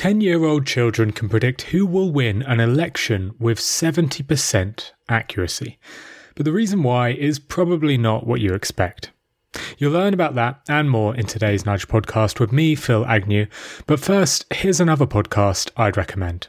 10 year old children can predict who will win an election with 70% accuracy. But the reason why is probably not what you expect. You'll learn about that and more in today's Nudge podcast with me, Phil Agnew. But first, here's another podcast I'd recommend.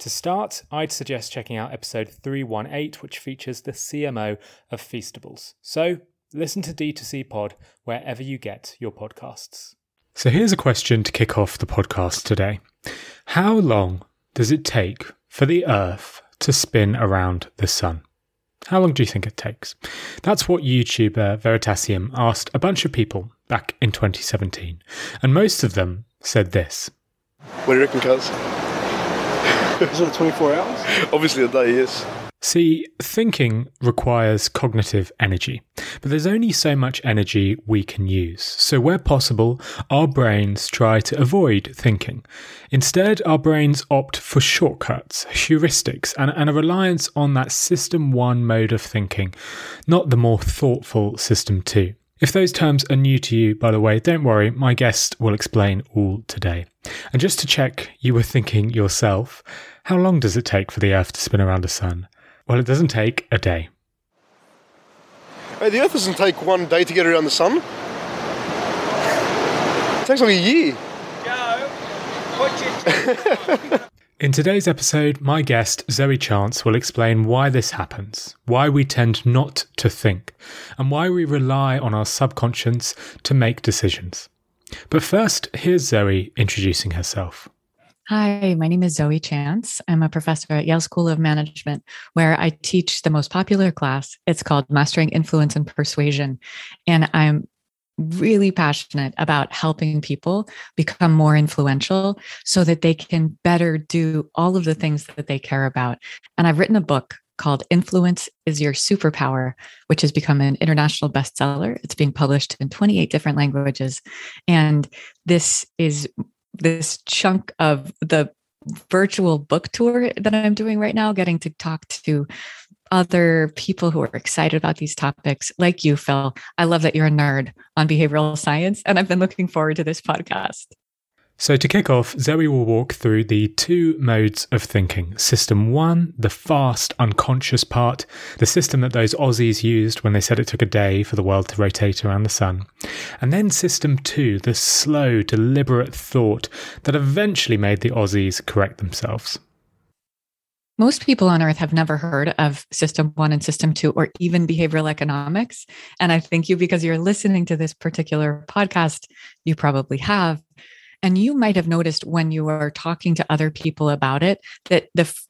To start, I'd suggest checking out episode 318, which features the CMO of Feastables. So listen to D2C Pod wherever you get your podcasts. So here's a question to kick off the podcast today How long does it take for the Earth to spin around the Sun? How long do you think it takes? That's what YouTuber Veritasium asked a bunch of people back in 2017, and most of them said this. What do you reckon, cuz? Is it 24 hours? Obviously, a day, yes. See, thinking requires cognitive energy, but there's only so much energy we can use. So, where possible, our brains try to avoid thinking. Instead, our brains opt for shortcuts, heuristics, and, and a reliance on that system one mode of thinking, not the more thoughtful system two. If those terms are new to you, by the way, don't worry, my guest will explain all today. And just to check you were thinking yourself, how long does it take for the Earth to spin around the Sun? Well, it doesn't take a day. Hey, the Earth doesn't take one day to get around the Sun. It takes like a year. Go. In today's episode, my guest, Zoe Chance, will explain why this happens, why we tend not to think, and why we rely on our subconscious to make decisions. But first, here's Zoe introducing herself. Hi, my name is Zoe Chance. I'm a professor at Yale School of Management, where I teach the most popular class. It's called Mastering Influence and Persuasion. And I'm really passionate about helping people become more influential so that they can better do all of the things that they care about. And I've written a book called Influence is Your Superpower, which has become an international bestseller. It's being published in 28 different languages. And this is this chunk of the virtual book tour that I'm doing right now, getting to talk to other people who are excited about these topics, like you, Phil. I love that you're a nerd on behavioral science, and I've been looking forward to this podcast. So, to kick off, Zoe will walk through the two modes of thinking. System one, the fast, unconscious part, the system that those Aussies used when they said it took a day for the world to rotate around the sun. And then system two, the slow, deliberate thought that eventually made the Aussies correct themselves. Most people on earth have never heard of system one and system two, or even behavioral economics. And I think you, because you're listening to this particular podcast, you probably have and you might have noticed when you are talking to other people about it that the f-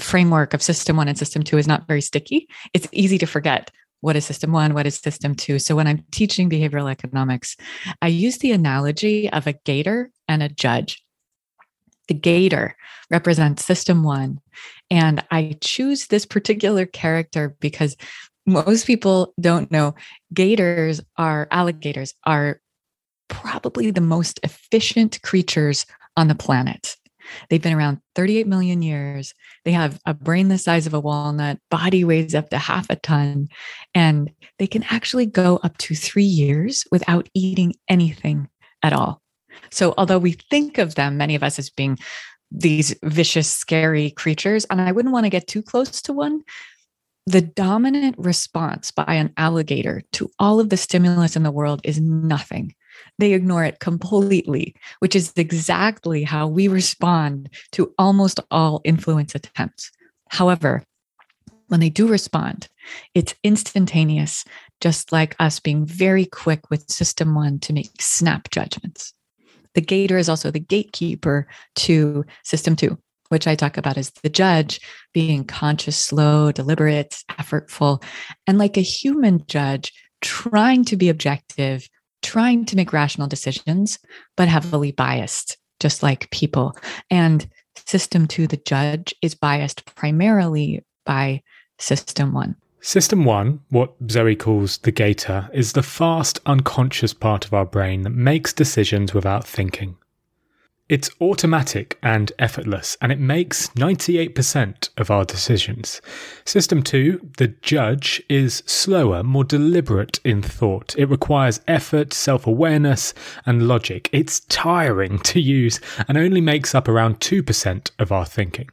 framework of system one and system two is not very sticky. It's easy to forget what is system one, what is system two. So when I'm teaching behavioral economics, I use the analogy of a gator and a judge. The gator represents system one. And I choose this particular character because most people don't know gators are alligators are probably the most efficient creatures on the planet. They've been around 38 million years. They have a brain the size of a walnut, body weighs up to half a ton, and they can actually go up to three years without eating anything at all. So, although we think of them, many of us, as being these vicious, scary creatures, and I wouldn't want to get too close to one, the dominant response by an alligator to all of the stimulus in the world is nothing. They ignore it completely, which is exactly how we respond to almost all influence attempts. However, when they do respond, it's instantaneous, just like us being very quick with system one to make snap judgments. The gator is also the gatekeeper to system two, which I talk about as the judge being conscious, slow, deliberate, effortful, and like a human judge, trying to be objective trying to make rational decisions, but heavily biased, just like people. And system two, the judge, is biased primarily by System 1. System 1, what Zoe calls the gator, is the fast, unconscious part of our brain that makes decisions without thinking. It's automatic and effortless, and it makes 98% of our decisions. System 2, the judge, is slower, more deliberate in thought. It requires effort, self awareness, and logic. It's tiring to use and only makes up around 2% of our thinking.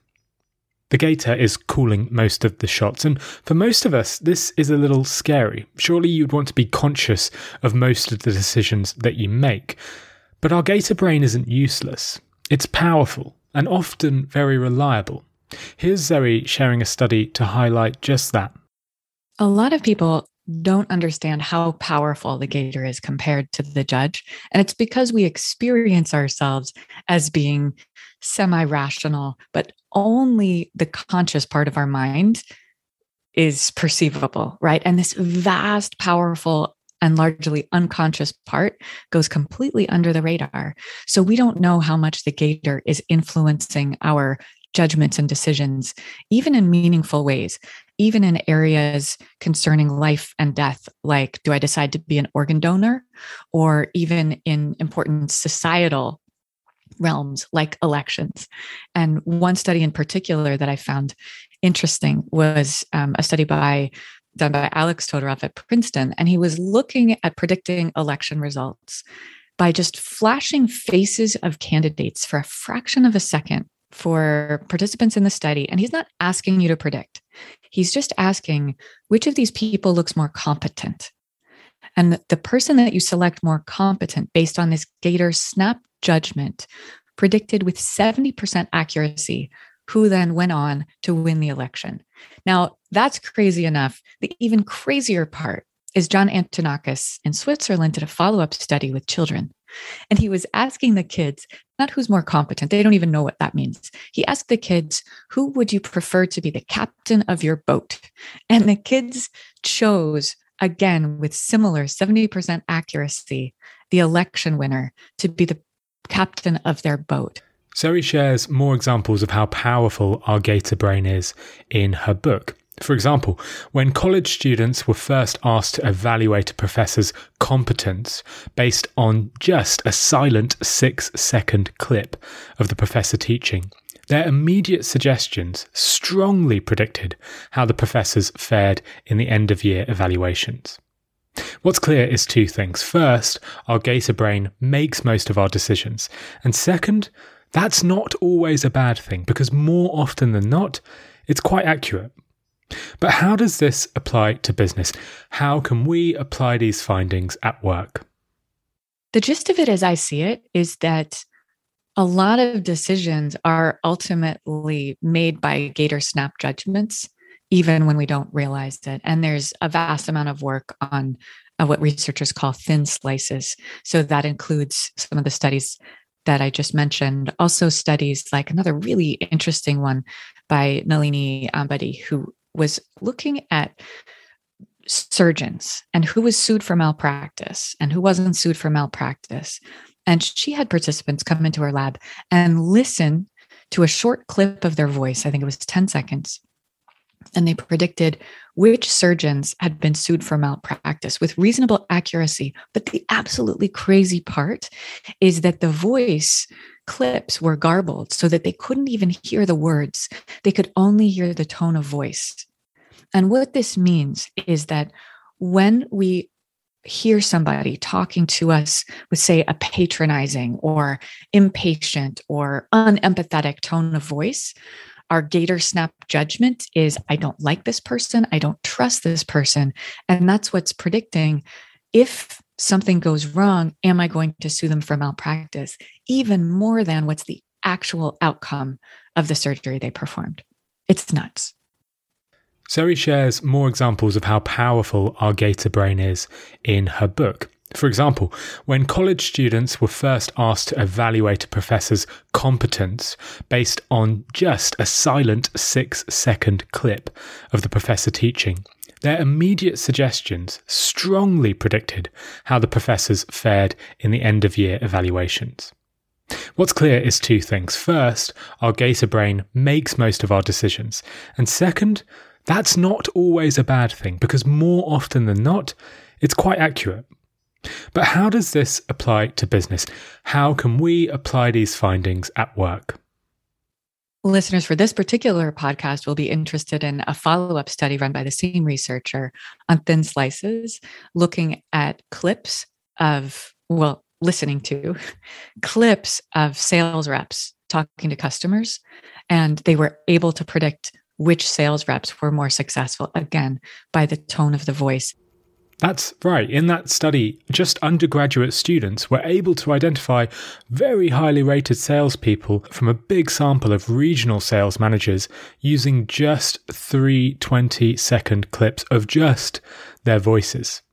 The gator is calling most of the shots, and for most of us, this is a little scary. Surely you'd want to be conscious of most of the decisions that you make. But our gator brain isn't useless. It's powerful and often very reliable. Here's Zoe sharing a study to highlight just that. A lot of people don't understand how powerful the gator is compared to the judge. And it's because we experience ourselves as being semi rational, but only the conscious part of our mind is perceivable, right? And this vast, powerful and largely unconscious part goes completely under the radar. So we don't know how much the gator is influencing our judgments and decisions, even in meaningful ways, even in areas concerning life and death, like do I decide to be an organ donor, or even in important societal realms like elections. And one study in particular that I found interesting was um, a study by done by Alex Todorov at Princeton, and he was looking at predicting election results by just flashing faces of candidates for a fraction of a second for participants in the study. And he's not asking you to predict, he's just asking which of these people looks more competent. And the person that you select more competent based on this Gator snap judgment predicted with 70% accuracy who then went on to win the election. Now, that's crazy enough. The even crazier part is John Antonakis in Switzerland did a follow up study with children. And he was asking the kids, not who's more competent, they don't even know what that means. He asked the kids, who would you prefer to be the captain of your boat? And the kids chose, again, with similar 70% accuracy, the election winner to be the captain of their boat. Zoe shares more examples of how powerful our gator brain is in her book. For example, when college students were first asked to evaluate a professor's competence based on just a silent six second clip of the professor teaching, their immediate suggestions strongly predicted how the professors fared in the end of year evaluations. What's clear is two things. First, our gator brain makes most of our decisions. And second, that's not always a bad thing because more often than not, it's quite accurate. But how does this apply to business? How can we apply these findings at work? The gist of it, as I see it, is that a lot of decisions are ultimately made by Gator Snap judgments, even when we don't realize it. And there's a vast amount of work on uh, what researchers call thin slices. So that includes some of the studies that I just mentioned, also studies like another really interesting one by Nalini Ambady, who was looking at surgeons and who was sued for malpractice and who wasn't sued for malpractice. And she had participants come into her lab and listen to a short clip of their voice. I think it was 10 seconds and they predicted which surgeons had been sued for malpractice with reasonable accuracy. But the absolutely crazy part is that the voice clips were garbled so that they couldn't even hear the words, they could only hear the tone of voice. And what this means is that when we hear somebody talking to us with, say, a patronizing or impatient or unempathetic tone of voice, our gator snap judgment is I don't like this person, I don't trust this person. And that's what's predicting if something goes wrong, am I going to sue them for malpractice? Even more than what's the actual outcome of the surgery they performed. It's nuts. Zoe shares more examples of how powerful our gator brain is in her book. For example, when college students were first asked to evaluate a professor's competence based on just a silent six second clip of the professor teaching, their immediate suggestions strongly predicted how the professors fared in the end of year evaluations. What's clear is two things. First, our gator brain makes most of our decisions. And second, that's not always a bad thing because more often than not, it's quite accurate. But how does this apply to business? How can we apply these findings at work? Listeners for this particular podcast will be interested in a follow up study run by the same researcher on thin slices, looking at clips of, well, listening to clips of sales reps talking to customers. And they were able to predict which sales reps were more successful, again, by the tone of the voice that's right. In that study, just undergraduate students were able to identify very highly rated salespeople from a big sample of regional sales managers using just three 20 second clips of just their voices.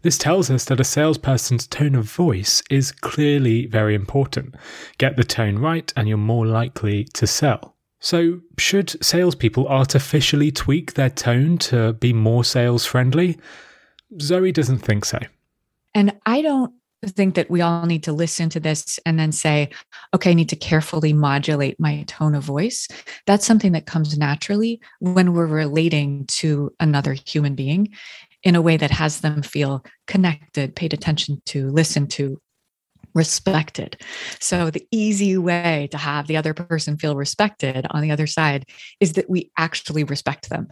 This tells us that a salesperson's tone of voice is clearly very important. Get the tone right, and you're more likely to sell. So, should salespeople artificially tweak their tone to be more sales friendly? Zoe doesn't think so. And I don't think that we all need to listen to this and then say, okay, I need to carefully modulate my tone of voice. That's something that comes naturally when we're relating to another human being in a way that has them feel connected, paid attention to, listened to, respected. So, the easy way to have the other person feel respected on the other side is that we actually respect them.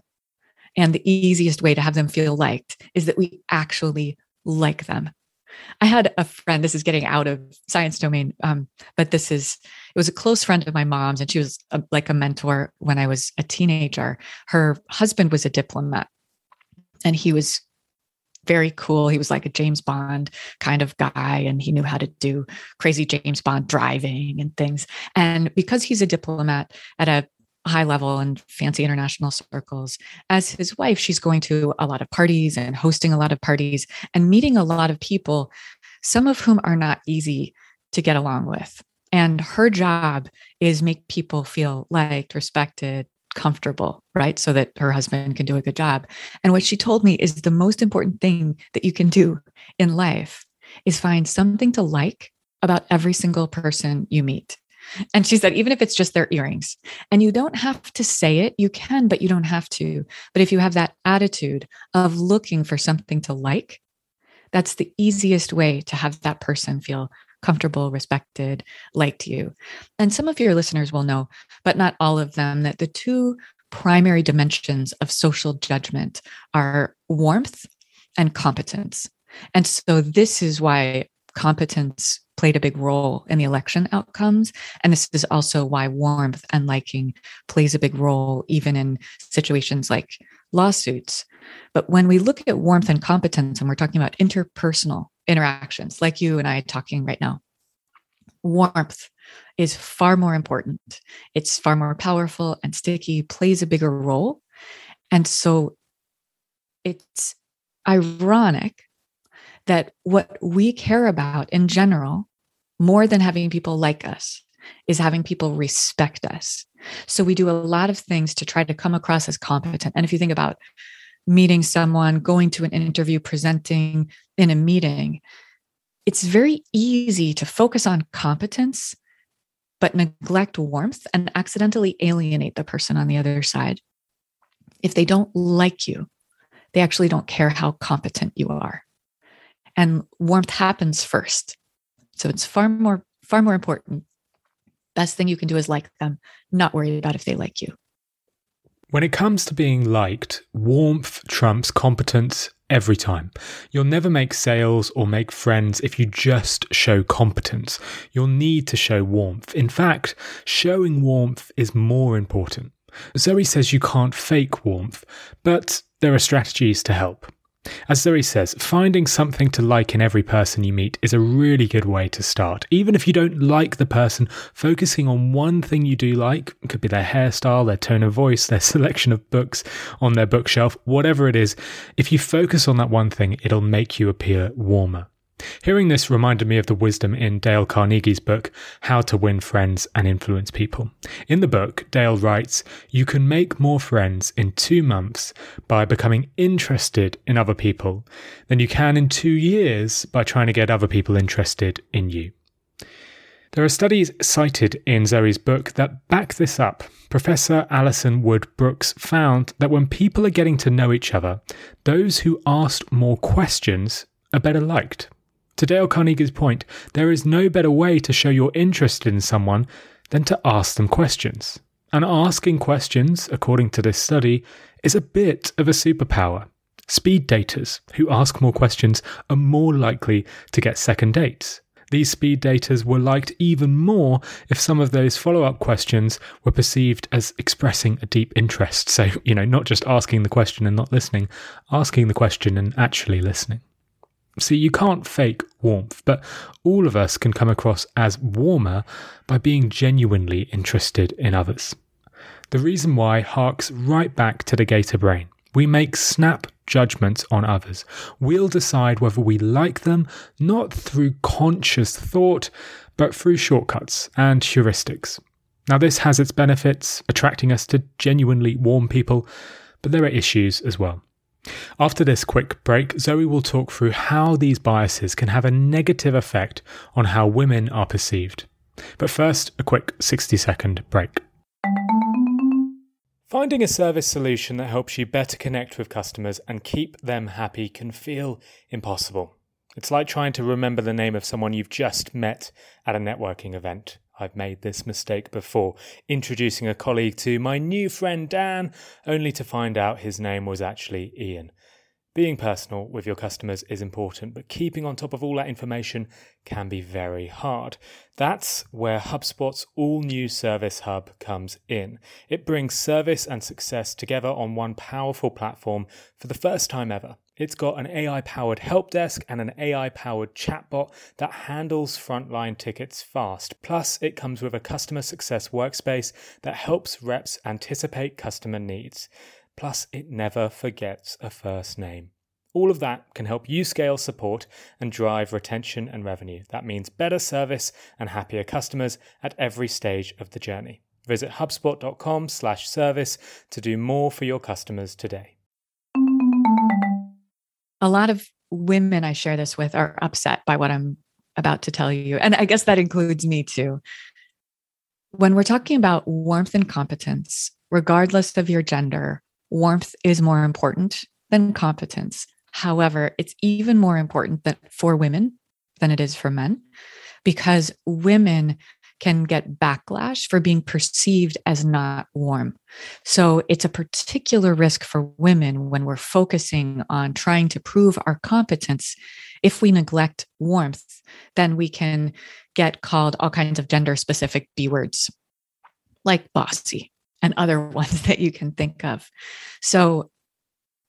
And the easiest way to have them feel liked is that we actually like them. I had a friend, this is getting out of science domain, um, but this is, it was a close friend of my mom's, and she was a, like a mentor when I was a teenager. Her husband was a diplomat, and he was very cool. He was like a James Bond kind of guy, and he knew how to do crazy James Bond driving and things. And because he's a diplomat at a high level and fancy international circles. As his wife, she's going to a lot of parties and hosting a lot of parties and meeting a lot of people, some of whom are not easy to get along with. And her job is make people feel liked, respected, comfortable, right? So that her husband can do a good job. And what she told me is the most important thing that you can do in life is find something to like about every single person you meet. And she said, even if it's just their earrings, and you don't have to say it, you can, but you don't have to. But if you have that attitude of looking for something to like, that's the easiest way to have that person feel comfortable, respected, liked you. And some of your listeners will know, but not all of them, that the two primary dimensions of social judgment are warmth and competence. And so this is why competence played a big role in the election outcomes. And this is also why warmth and liking plays a big role, even in situations like lawsuits. But when we look at warmth and competence, and we're talking about interpersonal interactions, like you and I talking right now, warmth is far more important. It's far more powerful and sticky, plays a bigger role. And so it's ironic that what we care about in general, more than having people like us, is having people respect us. So we do a lot of things to try to come across as competent. And if you think about meeting someone, going to an interview, presenting in a meeting, it's very easy to focus on competence, but neglect warmth and accidentally alienate the person on the other side. If they don't like you, they actually don't care how competent you are and warmth happens first. So it's far more, far more important. Best thing you can do is like them, not worry about if they like you. When it comes to being liked, warmth trumps competence every time. You'll never make sales or make friends if you just show competence. You'll need to show warmth. In fact, showing warmth is more important. Zoe says you can't fake warmth, but there are strategies to help. As Zoe says, finding something to like in every person you meet is a really good way to start. Even if you don't like the person, focusing on one thing you do like, could be their hairstyle, their tone of voice, their selection of books on their bookshelf, whatever it is, if you focus on that one thing, it'll make you appear warmer. Hearing this reminded me of the wisdom in Dale Carnegie's book, How to Win Friends and Influence People. In the book, Dale writes, You can make more friends in two months by becoming interested in other people than you can in two years by trying to get other people interested in you. There are studies cited in Zoe's book that back this up. Professor Alison Wood Brooks found that when people are getting to know each other, those who asked more questions are better liked. To Dale Carnegie's point, there is no better way to show you're interested in someone than to ask them questions. And asking questions, according to this study, is a bit of a superpower. Speed daters who ask more questions are more likely to get second dates. These speed daters were liked even more if some of those follow up questions were perceived as expressing a deep interest. So, you know, not just asking the question and not listening, asking the question and actually listening. See, you can't fake warmth, but all of us can come across as warmer by being genuinely interested in others. The reason why harks right back to the gator brain. We make snap judgments on others. We'll decide whether we like them not through conscious thought, but through shortcuts and heuristics. Now, this has its benefits, attracting us to genuinely warm people, but there are issues as well. After this quick break, Zoe will talk through how these biases can have a negative effect on how women are perceived. But first, a quick 60 second break. Finding a service solution that helps you better connect with customers and keep them happy can feel impossible. It's like trying to remember the name of someone you've just met at a networking event. I've made this mistake before, introducing a colleague to my new friend Dan, only to find out his name was actually Ian. Being personal with your customers is important, but keeping on top of all that information can be very hard. That's where HubSpot's all new Service Hub comes in. It brings service and success together on one powerful platform for the first time ever. It's got an AI powered help desk and an AI powered chatbot that handles frontline tickets fast. Plus, it comes with a customer success workspace that helps reps anticipate customer needs. Plus, it never forgets a first name. All of that can help you scale support and drive retention and revenue. That means better service and happier customers at every stage of the journey. Visit hubspot.com/service to do more for your customers today. A lot of women I share this with are upset by what I'm about to tell you. And I guess that includes me too. When we're talking about warmth and competence, regardless of your gender, warmth is more important than competence. However, it's even more important that for women than it is for men because women can get backlash for being perceived as not warm. So it's a particular risk for women when we're focusing on trying to prove our competence. If we neglect warmth, then we can get called all kinds of gender specific B words like bossy, and other ones that you can think of. So,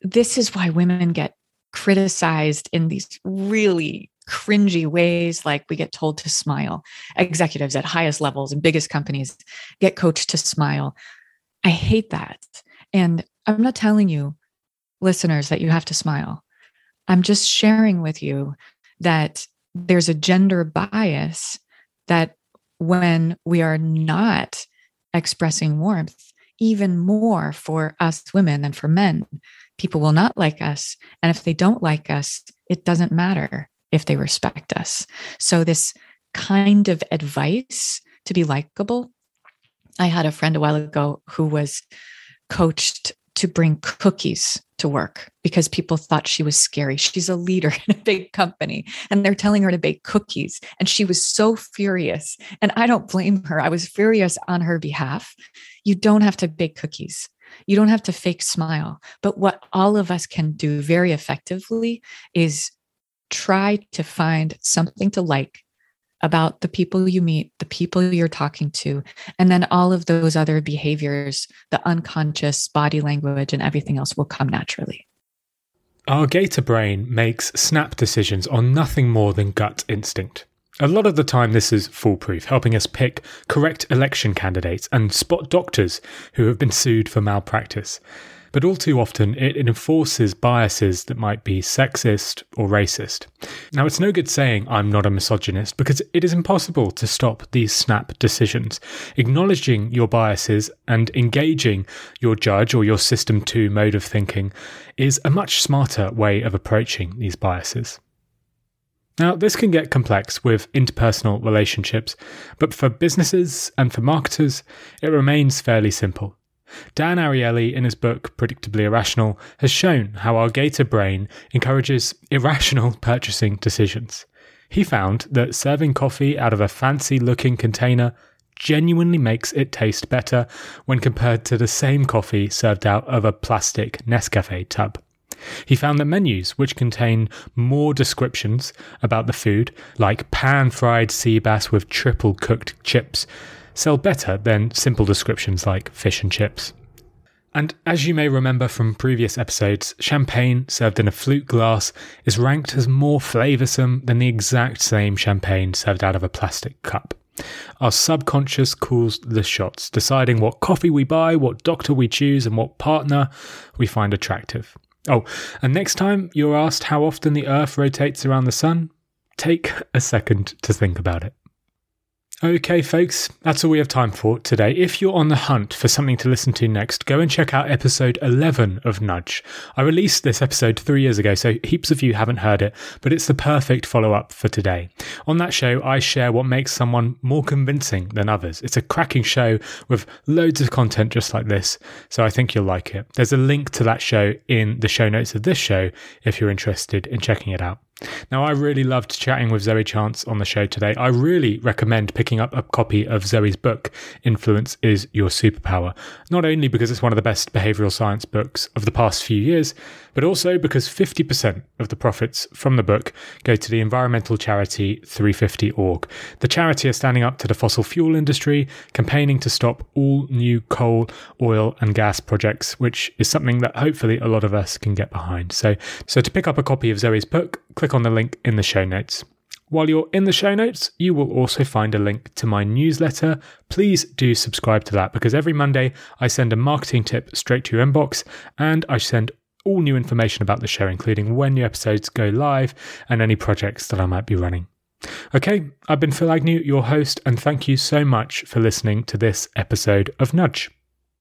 this is why women get criticized in these really cringy ways like we get told to smile executives at highest levels and biggest companies get coached to smile i hate that and i'm not telling you listeners that you have to smile i'm just sharing with you that there's a gender bias that when we are not expressing warmth even more for us women than for men. People will not like us. And if they don't like us, it doesn't matter if they respect us. So, this kind of advice to be likable. I had a friend a while ago who was coached to bring cookies to work because people thought she was scary. She's a leader in a big company and they're telling her to bake cookies. And she was so furious. And I don't blame her. I was furious on her behalf. You don't have to bake cookies. You don't have to fake smile. But what all of us can do very effectively is try to find something to like about the people you meet, the people you're talking to, and then all of those other behaviors, the unconscious body language, and everything else will come naturally. Our gator brain makes snap decisions on nothing more than gut instinct. A lot of the time, this is foolproof, helping us pick correct election candidates and spot doctors who have been sued for malpractice but all too often it enforces biases that might be sexist or racist. Now, it's no good saying I'm not a misogynist because it is impossible to stop these snap decisions. Acknowledging your biases and engaging your judge or your system 2 mode of thinking is a much smarter way of approaching these biases. Now, this can get complex with interpersonal relationships, but for businesses and for marketers, it remains fairly simple. Dan Ariely, in his book Predictably Irrational, has shown how our gator brain encourages irrational purchasing decisions. He found that serving coffee out of a fancy looking container genuinely makes it taste better when compared to the same coffee served out of a plastic Nescafe tub. He found that menus which contain more descriptions about the food, like pan fried sea bass with triple cooked chips, sell better than simple descriptions like fish and chips. And as you may remember from previous episodes, champagne served in a flute glass is ranked as more flavoursome than the exact same champagne served out of a plastic cup. Our subconscious calls the shots, deciding what coffee we buy, what doctor we choose, and what partner we find attractive. Oh, and next time you're asked how often the Earth rotates around the Sun, take a second to think about it. Okay, folks, that's all we have time for today. If you're on the hunt for something to listen to next, go and check out episode 11 of Nudge. I released this episode three years ago, so heaps of you haven't heard it, but it's the perfect follow up for today. On that show, I share what makes someone more convincing than others. It's a cracking show with loads of content just like this, so I think you'll like it. There's a link to that show in the show notes of this show if you're interested in checking it out. Now, I really loved chatting with Zoe Chance on the show today. I really recommend picking up a copy of Zoe's book, Influence is Your Superpower, not only because it's one of the best behavioral science books of the past few years, but also because 50% of the profits from the book go to the environmental charity 350org. The charity is standing up to the fossil fuel industry, campaigning to stop all new coal, oil, and gas projects, which is something that hopefully a lot of us can get behind. So, so to pick up a copy of Zoe's book, click on the link in the show notes. While you're in the show notes, you will also find a link to my newsletter. Please do subscribe to that because every Monday I send a marketing tip straight to your inbox and I send all new information about the show, including when new episodes go live and any projects that I might be running. Okay, I've been Phil Agnew, your host, and thank you so much for listening to this episode of Nudge.